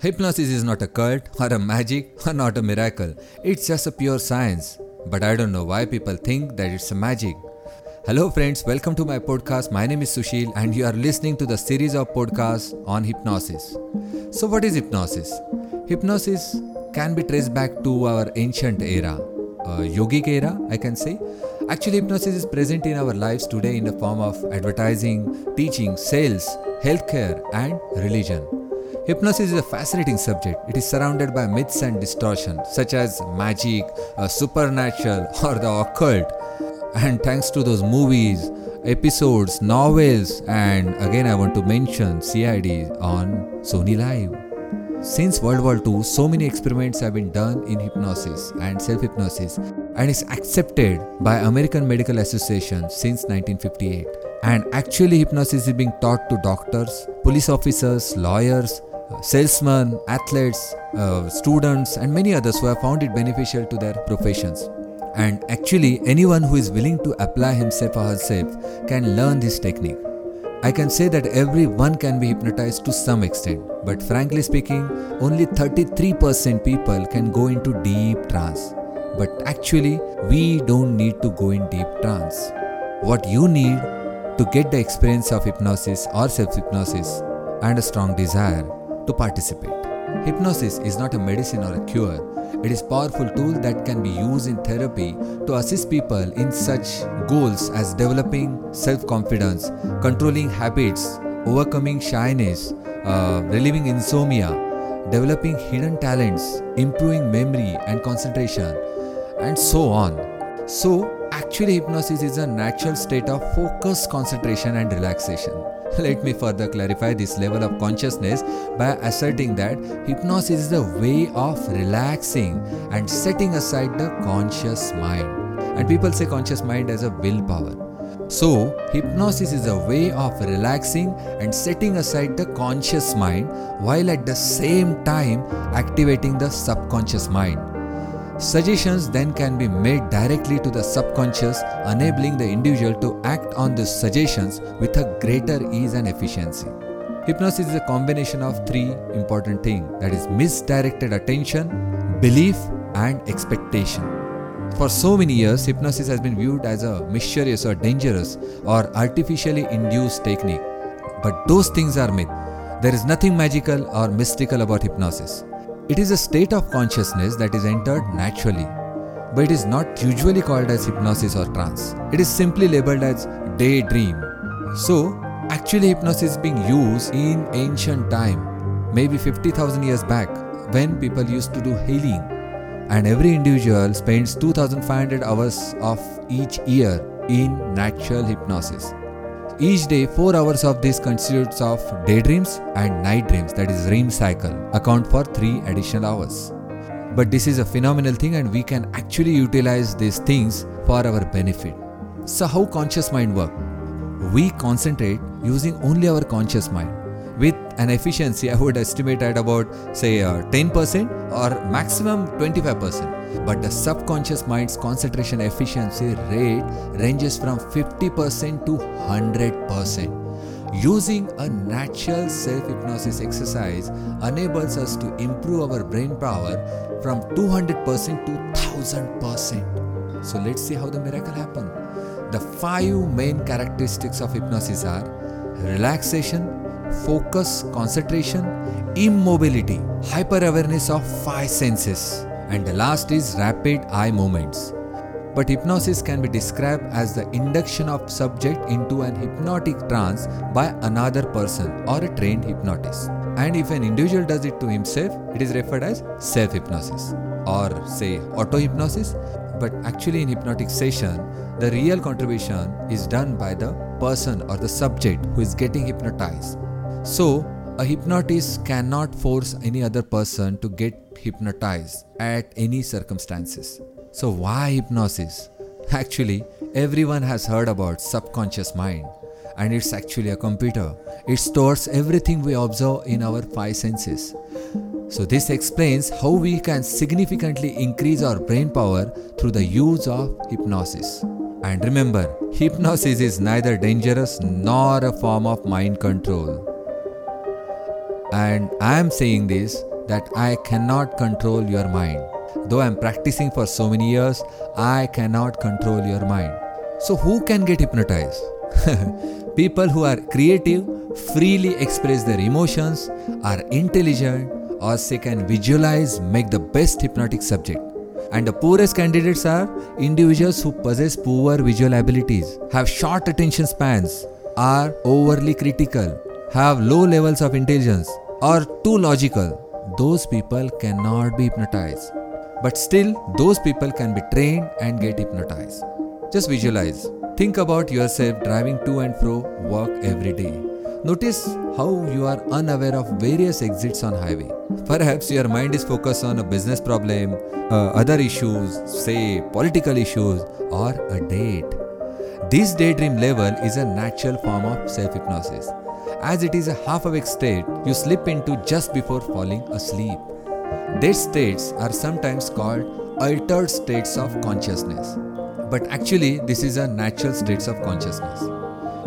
Hypnosis is not a cult or a magic or not a miracle. It's just a pure science. But I don't know why people think that it's a magic. Hello, friends. Welcome to my podcast. My name is Sushil, and you are listening to the series of podcasts on hypnosis. So, what is hypnosis? Hypnosis can be traced back to our ancient era, uh, yogic era, I can say. Actually, hypnosis is present in our lives today in the form of advertising, teaching, sales, healthcare, and religion. Hypnosis is a fascinating subject. It is surrounded by myths and distortion, such as magic, uh, supernatural, or the occult. And thanks to those movies, episodes, novels, and again, I want to mention CID on Sony Live. Since World War II, so many experiments have been done in hypnosis and self hypnosis, and is accepted by American Medical Association since 1958. And actually, hypnosis is being taught to doctors, police officers, lawyers, salesmen, athletes, uh, students, and many others who have found it beneficial to their professions. And actually, anyone who is willing to apply himself or herself can learn this technique. I can say that everyone can be hypnotized to some extent, but frankly speaking, only 33% people can go into deep trance. But actually, we don't need to go in deep trance. What you need to get the experience of hypnosis or self hypnosis and a strong desire to participate. Hypnosis is not a medicine or a cure. It is a powerful tool that can be used in therapy to assist people in such goals as developing self-confidence, controlling habits, overcoming shyness, uh, relieving insomnia, developing hidden talents, improving memory and concentration, and so on. So, actually hypnosis is a natural state of focus, concentration and relaxation. Let me further clarify this level of consciousness by asserting that hypnosis is a way of relaxing and setting aside the conscious mind. And people say conscious mind as a willpower. So, hypnosis is a way of relaxing and setting aside the conscious mind while at the same time activating the subconscious mind. Suggestions then can be made directly to the subconscious, enabling the individual to act on these suggestions with a greater ease and efficiency. Hypnosis is a combination of three important things that is, misdirected attention, belief, and expectation. For so many years, hypnosis has been viewed as a mysterious or dangerous or artificially induced technique. But those things are myth. There is nothing magical or mystical about hypnosis. It is a state of consciousness that is entered naturally, but it is not usually called as hypnosis or trance. It is simply labeled as daydream. So, actually, hypnosis is being used in ancient time, maybe 50,000 years back, when people used to do healing. And every individual spends 2500 hours of each year in natural hypnosis. Each day, 4 hours of this consists of daydreams and night dreams, that is REM cycle, account for 3 additional hours. But this is a phenomenal thing and we can actually utilize these things for our benefit. So how conscious mind work? We concentrate using only our conscious mind with an efficiency I would estimate at about say uh, 10% or maximum 25%. But the subconscious mind's concentration efficiency rate ranges from 50% to 100%. Using a natural self hypnosis exercise enables us to improve our brain power from 200% to 1000%. So let's see how the miracle happened. The five main characteristics of hypnosis are relaxation, focus, concentration, immobility, hyper awareness of five senses, and the last is rapid eye movements. But hypnosis can be described as the induction of subject into an hypnotic trance by another person or a trained hypnotist. And if an individual does it to himself, it is referred as self hypnosis or say auto hypnosis. But actually, in hypnotic session, the real contribution is done by the person or the subject who is getting hypnotized. So, a hypnotist cannot force any other person to get hypnotized at any circumstances. So, why hypnosis? Actually, everyone has heard about subconscious mind and it's actually a computer. It stores everything we observe in our five senses. So, this explains how we can significantly increase our brain power through the use of hypnosis. And remember, hypnosis is neither dangerous nor a form of mind control. And I am saying this that I cannot control your mind. Though I am practicing for so many years, I cannot control your mind. So, who can get hypnotized? People who are creative, freely express their emotions, are intelligent, or they can visualize, make the best hypnotic subject. And the poorest candidates are individuals who possess poor visual abilities, have short attention spans, are overly critical, have low levels of intelligence, or too logical. Those people cannot be hypnotized. But still, those people can be trained and get hypnotized. Just visualize. Think about yourself driving to and fro work every day. Notice how you are unaware of various exits on highway. Perhaps your mind is focused on a business problem, uh, other issues, say political issues, or a date. This daydream level is a natural form of self hypnosis. As it is a half awake state, you slip into just before falling asleep. These states are sometimes called altered states of consciousness. But actually, this is a natural states of consciousness.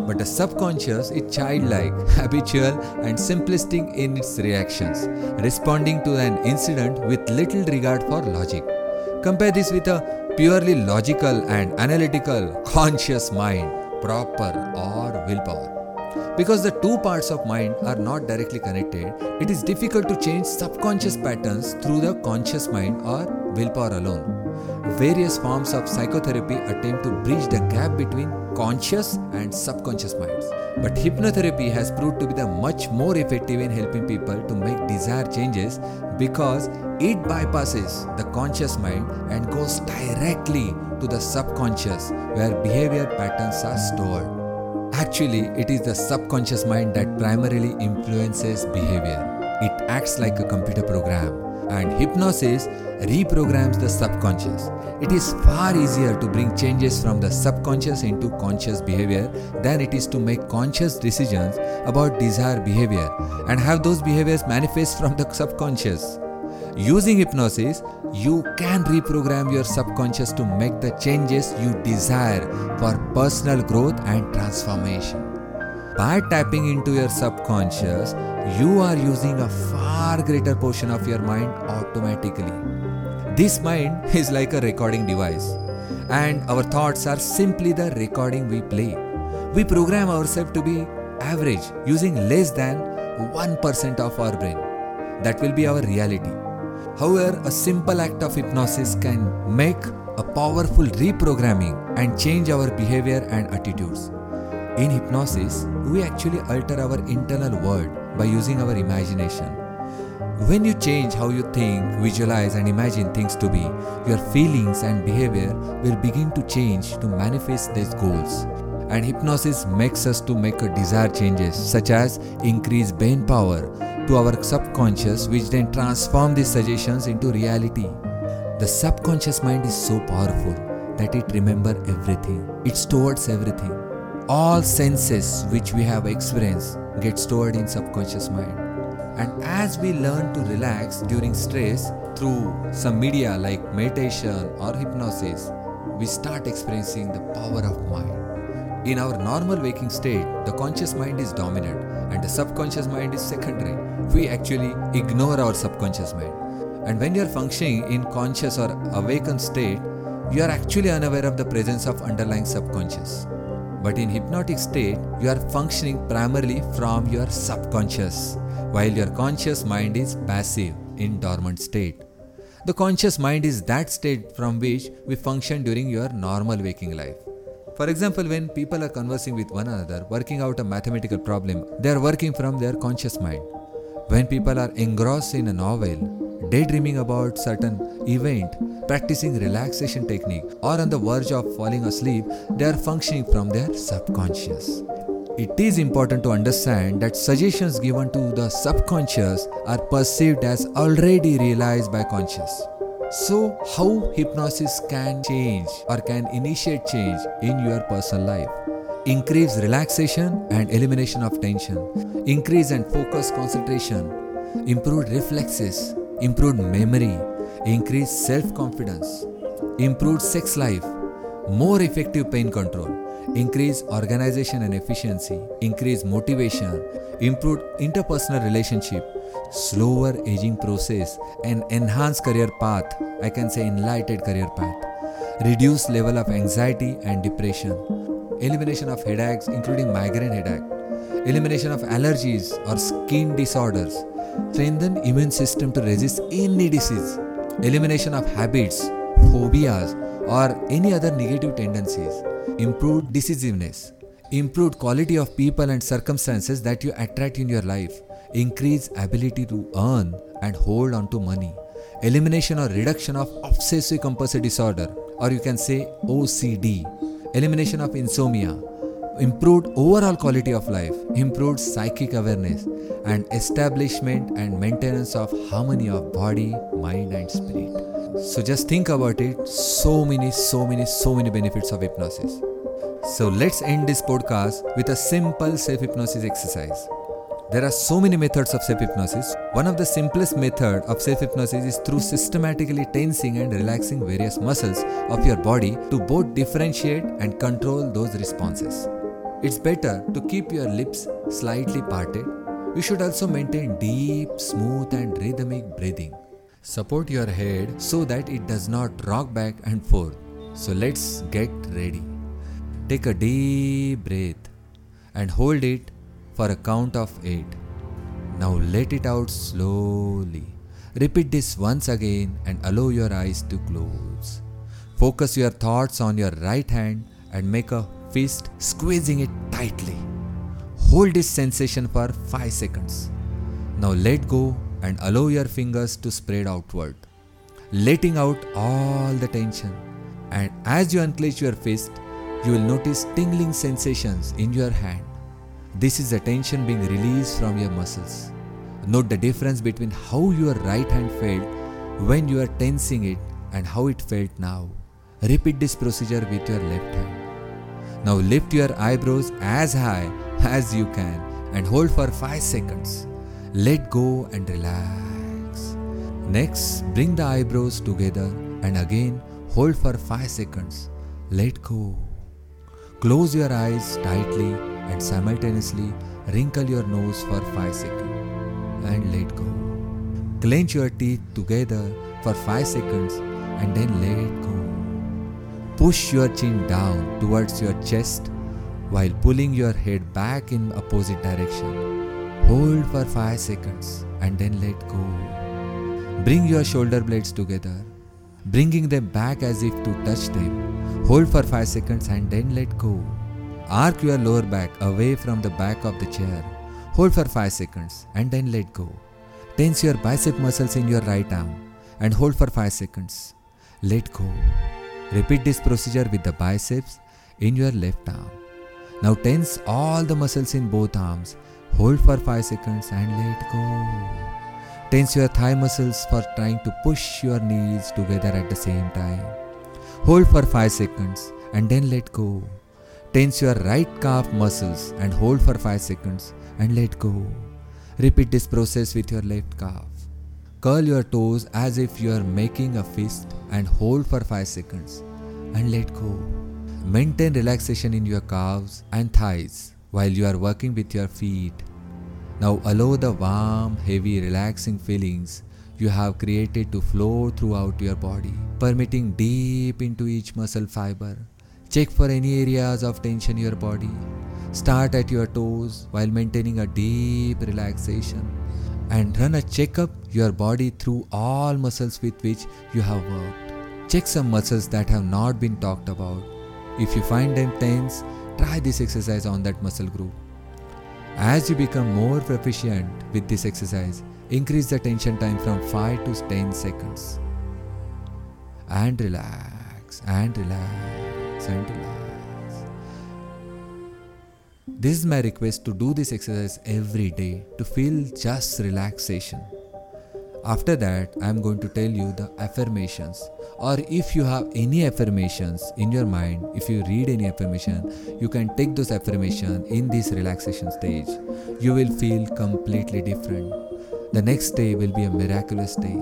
But the subconscious is childlike, habitual, and simplistic in its reactions, responding to an incident with little regard for logic. Compare this with a purely logical and analytical conscious mind, proper or willpower. Because the two parts of mind are not directly connected, it is difficult to change subconscious patterns through the conscious mind or willpower alone. Various forms of psychotherapy attempt to bridge the gap between conscious and subconscious minds. But hypnotherapy has proved to be the much more effective in helping people to make desired changes because it bypasses the conscious mind and goes directly to the subconscious where behavior patterns are stored. Actually, it is the subconscious mind that primarily influences behavior. It acts like a computer program, and hypnosis reprograms the subconscious. It is far easier to bring changes from the subconscious into conscious behavior than it is to make conscious decisions about desired behavior and have those behaviors manifest from the subconscious. Using hypnosis, you can reprogram your subconscious to make the changes you desire for personal growth and transformation. By tapping into your subconscious, you are using a far greater portion of your mind automatically. This mind is like a recording device, and our thoughts are simply the recording we play. We program ourselves to be average using less than 1% of our brain. That will be our reality. However, a simple act of hypnosis can make a powerful reprogramming and change our behavior and attitudes. In hypnosis, we actually alter our internal world by using our imagination. When you change how you think, visualize, and imagine things to be, your feelings and behavior will begin to change to manifest these goals. And hypnosis makes us to make desired changes such as increase brain power to our subconscious which then transform these suggestions into reality. The subconscious mind is so powerful that it remember everything. It stores everything. All senses which we have experienced get stored in subconscious mind. And as we learn to relax during stress through some media like meditation or hypnosis, we start experiencing the power of mind. In our normal waking state, the conscious mind is dominant and the subconscious mind is secondary. We actually ignore our subconscious mind. And when you are functioning in conscious or awakened state, you are actually unaware of the presence of underlying subconscious. But in hypnotic state, you are functioning primarily from your subconscious, while your conscious mind is passive in dormant state. The conscious mind is that state from which we function during your normal waking life. For example, when people are conversing with one another, working out a mathematical problem, they are working from their conscious mind. When people are engrossed in a novel, daydreaming about certain event, practicing relaxation technique, or on the verge of falling asleep, they are functioning from their subconscious. It is important to understand that suggestions given to the subconscious are perceived as already realized by conscious. So, how hypnosis can change or can initiate change in your personal life? Increase relaxation and elimination of tension, increase and focus concentration, improved reflexes, improved memory, increased self confidence, improved sex life, more effective pain control, increase organization and efficiency, increase motivation, improved interpersonal relationship, slower aging process, and enhanced career path. I can say enlightened career path. Reduce level of anxiety and depression. Elimination of headaches, including migraine headache. Elimination of allergies or skin disorders. Strengthen immune system to resist any disease. Elimination of habits, phobias, or any other negative tendencies. Improved decisiveness. Improved quality of people and circumstances that you attract in your life. increased ability to earn and hold on to money. Elimination or reduction of obsessive compulsive disorder, or you can say OCD. Elimination of insomnia. Improved overall quality of life, improved psychic awareness, and establishment and maintenance of harmony of body, mind, and spirit. So just think about it. So many, so many, so many benefits of hypnosis. So let's end this podcast with a simple self hypnosis exercise. There are so many methods of self hypnosis. One of the simplest method of self hypnosis is through systematically tensing and relaxing various muscles of your body to both differentiate and control those responses. It's better to keep your lips slightly parted. You should also maintain deep, smooth and rhythmic breathing. Support your head so that it does not rock back and forth. So let's get ready. Take a deep breath and hold it for a count of 8. Now let it out slowly. Repeat this once again and allow your eyes to close. Focus your thoughts on your right hand and make a fist squeezing it tightly. Hold this sensation for 5 seconds. Now let go and allow your fingers to spread outward, letting out all the tension. And as you unclench your fist, you will notice tingling sensations in your hand. This is the tension being released from your muscles. Note the difference between how your right hand felt when you are tensing it and how it felt now. Repeat this procedure with your left hand. Now lift your eyebrows as high as you can and hold for 5 seconds. Let go and relax. Next, bring the eyebrows together and again hold for 5 seconds. Let go. Close your eyes tightly and simultaneously wrinkle your nose for 5 seconds and let go. Clench your teeth together for 5 seconds and then let go. Push your chin down towards your chest while pulling your head back in opposite direction. Hold for 5 seconds and then let go. Bring your shoulder blades together, bringing them back as if to touch them. Hold for 5 seconds and then let go. Arc your lower back away from the back of the chair. Hold for 5 seconds and then let go. Tense your bicep muscles in your right arm and hold for 5 seconds. Let go. Repeat this procedure with the biceps in your left arm. Now tense all the muscles in both arms. Hold for 5 seconds and let go. Tense your thigh muscles for trying to push your knees together at the same time. Hold for 5 seconds and then let go. Tense your right calf muscles and hold for 5 seconds and let go. Repeat this process with your left calf. Curl your toes as if you are making a fist and hold for 5 seconds and let go. Maintain relaxation in your calves and thighs while you are working with your feet. Now allow the warm, heavy, relaxing feelings you have created to flow throughout your body, permitting deep into each muscle fiber. Check for any areas of tension in your body. Start at your toes while maintaining a deep relaxation and run a checkup your body through all muscles with which you have worked. Check some muscles that have not been talked about. If you find them tense, try this exercise on that muscle group. As you become more proficient with this exercise, increase the tension time from 5 to 10 seconds. And relax, and relax, and relax. This is my request to do this exercise every day to feel just relaxation. After that, I am going to tell you the affirmations. Or if you have any affirmations in your mind, if you read any affirmation, you can take those affirmations in this relaxation stage. You will feel completely different. The next day will be a miraculous day.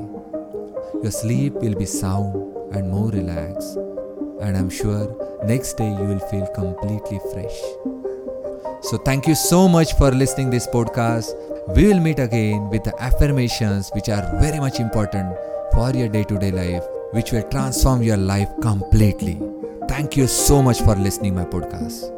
Your sleep will be sound and more relaxed. and I'm sure next day you will feel completely fresh. So thank you so much for listening this podcast. We will meet again with the affirmations which are very much important for your day-to-day life, which will transform your life completely. Thank you so much for listening my podcast.